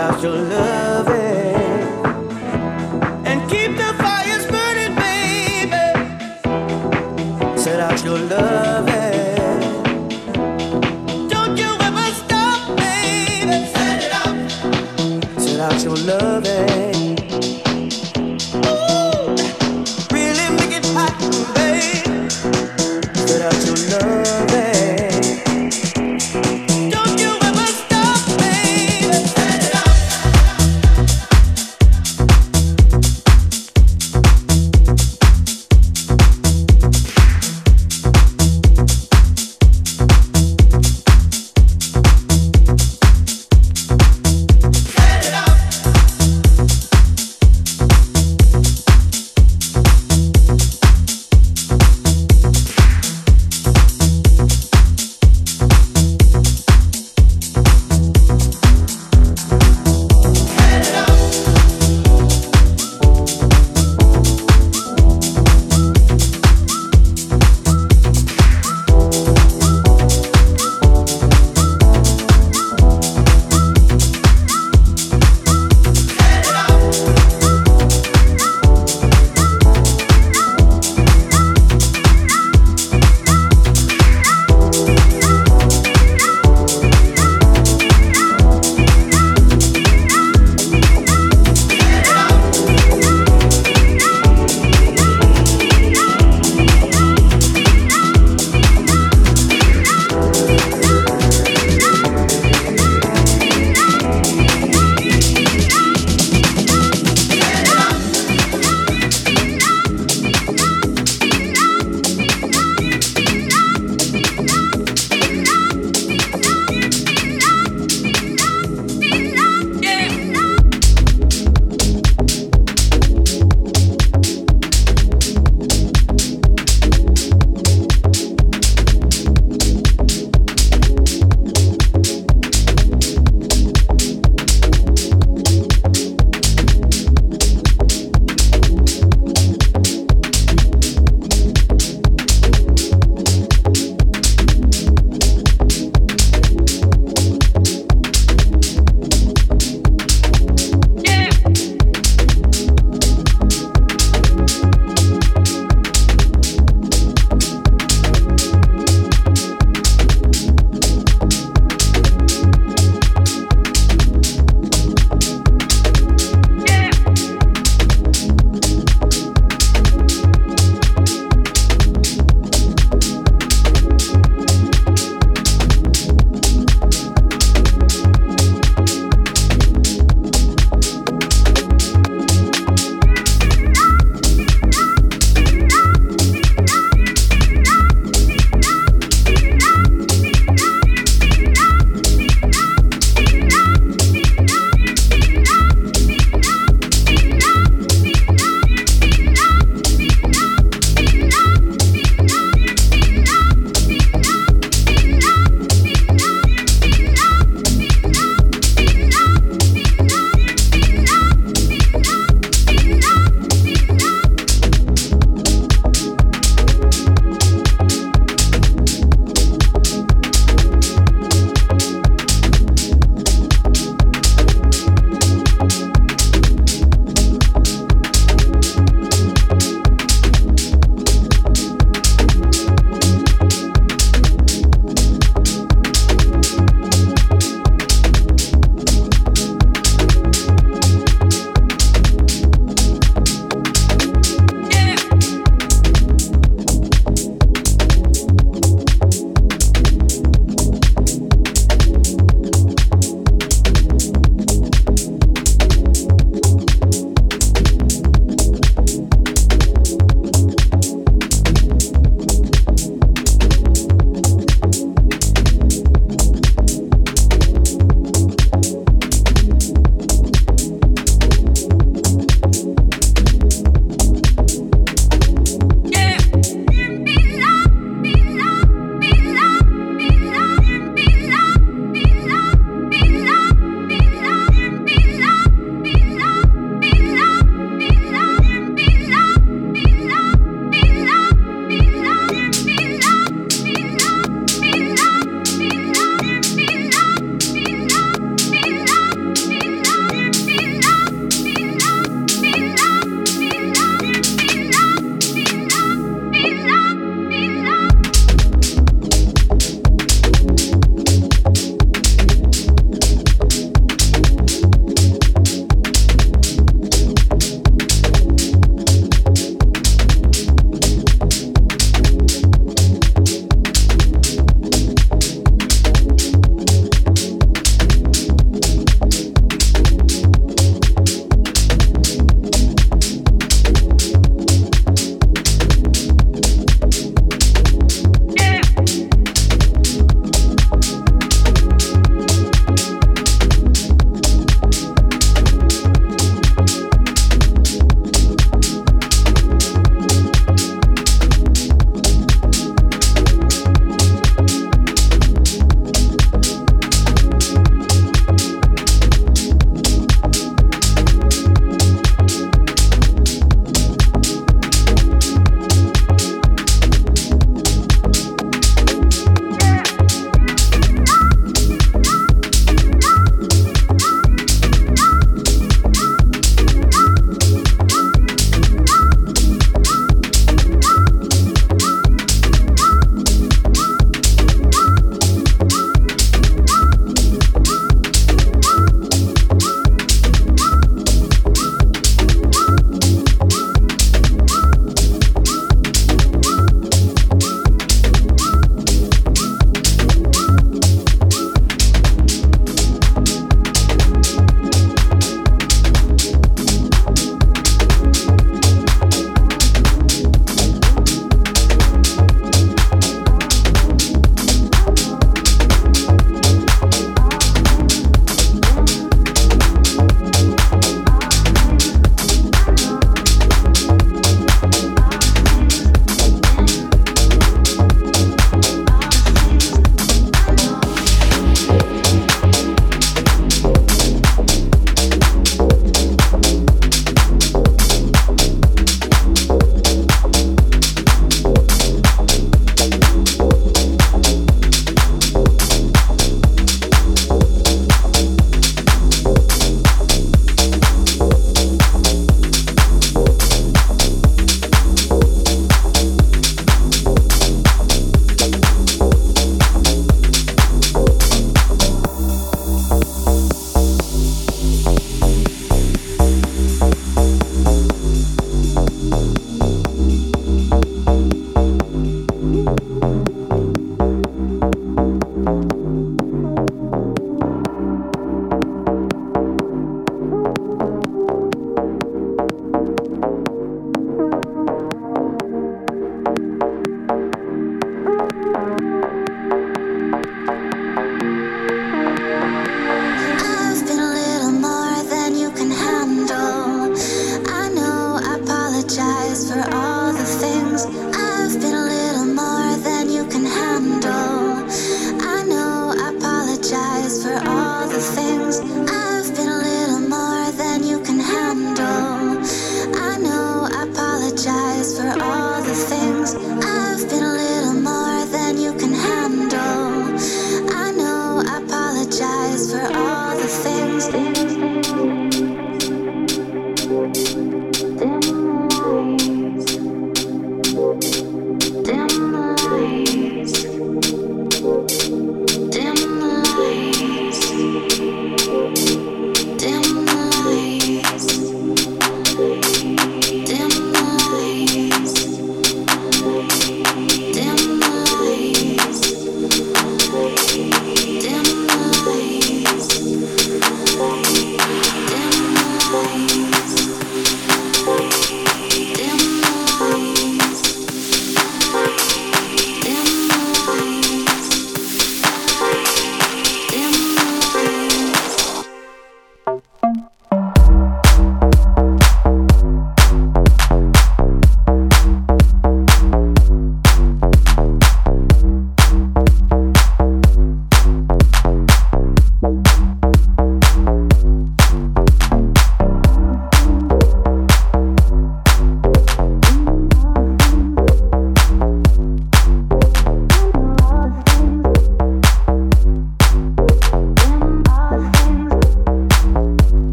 Without your love.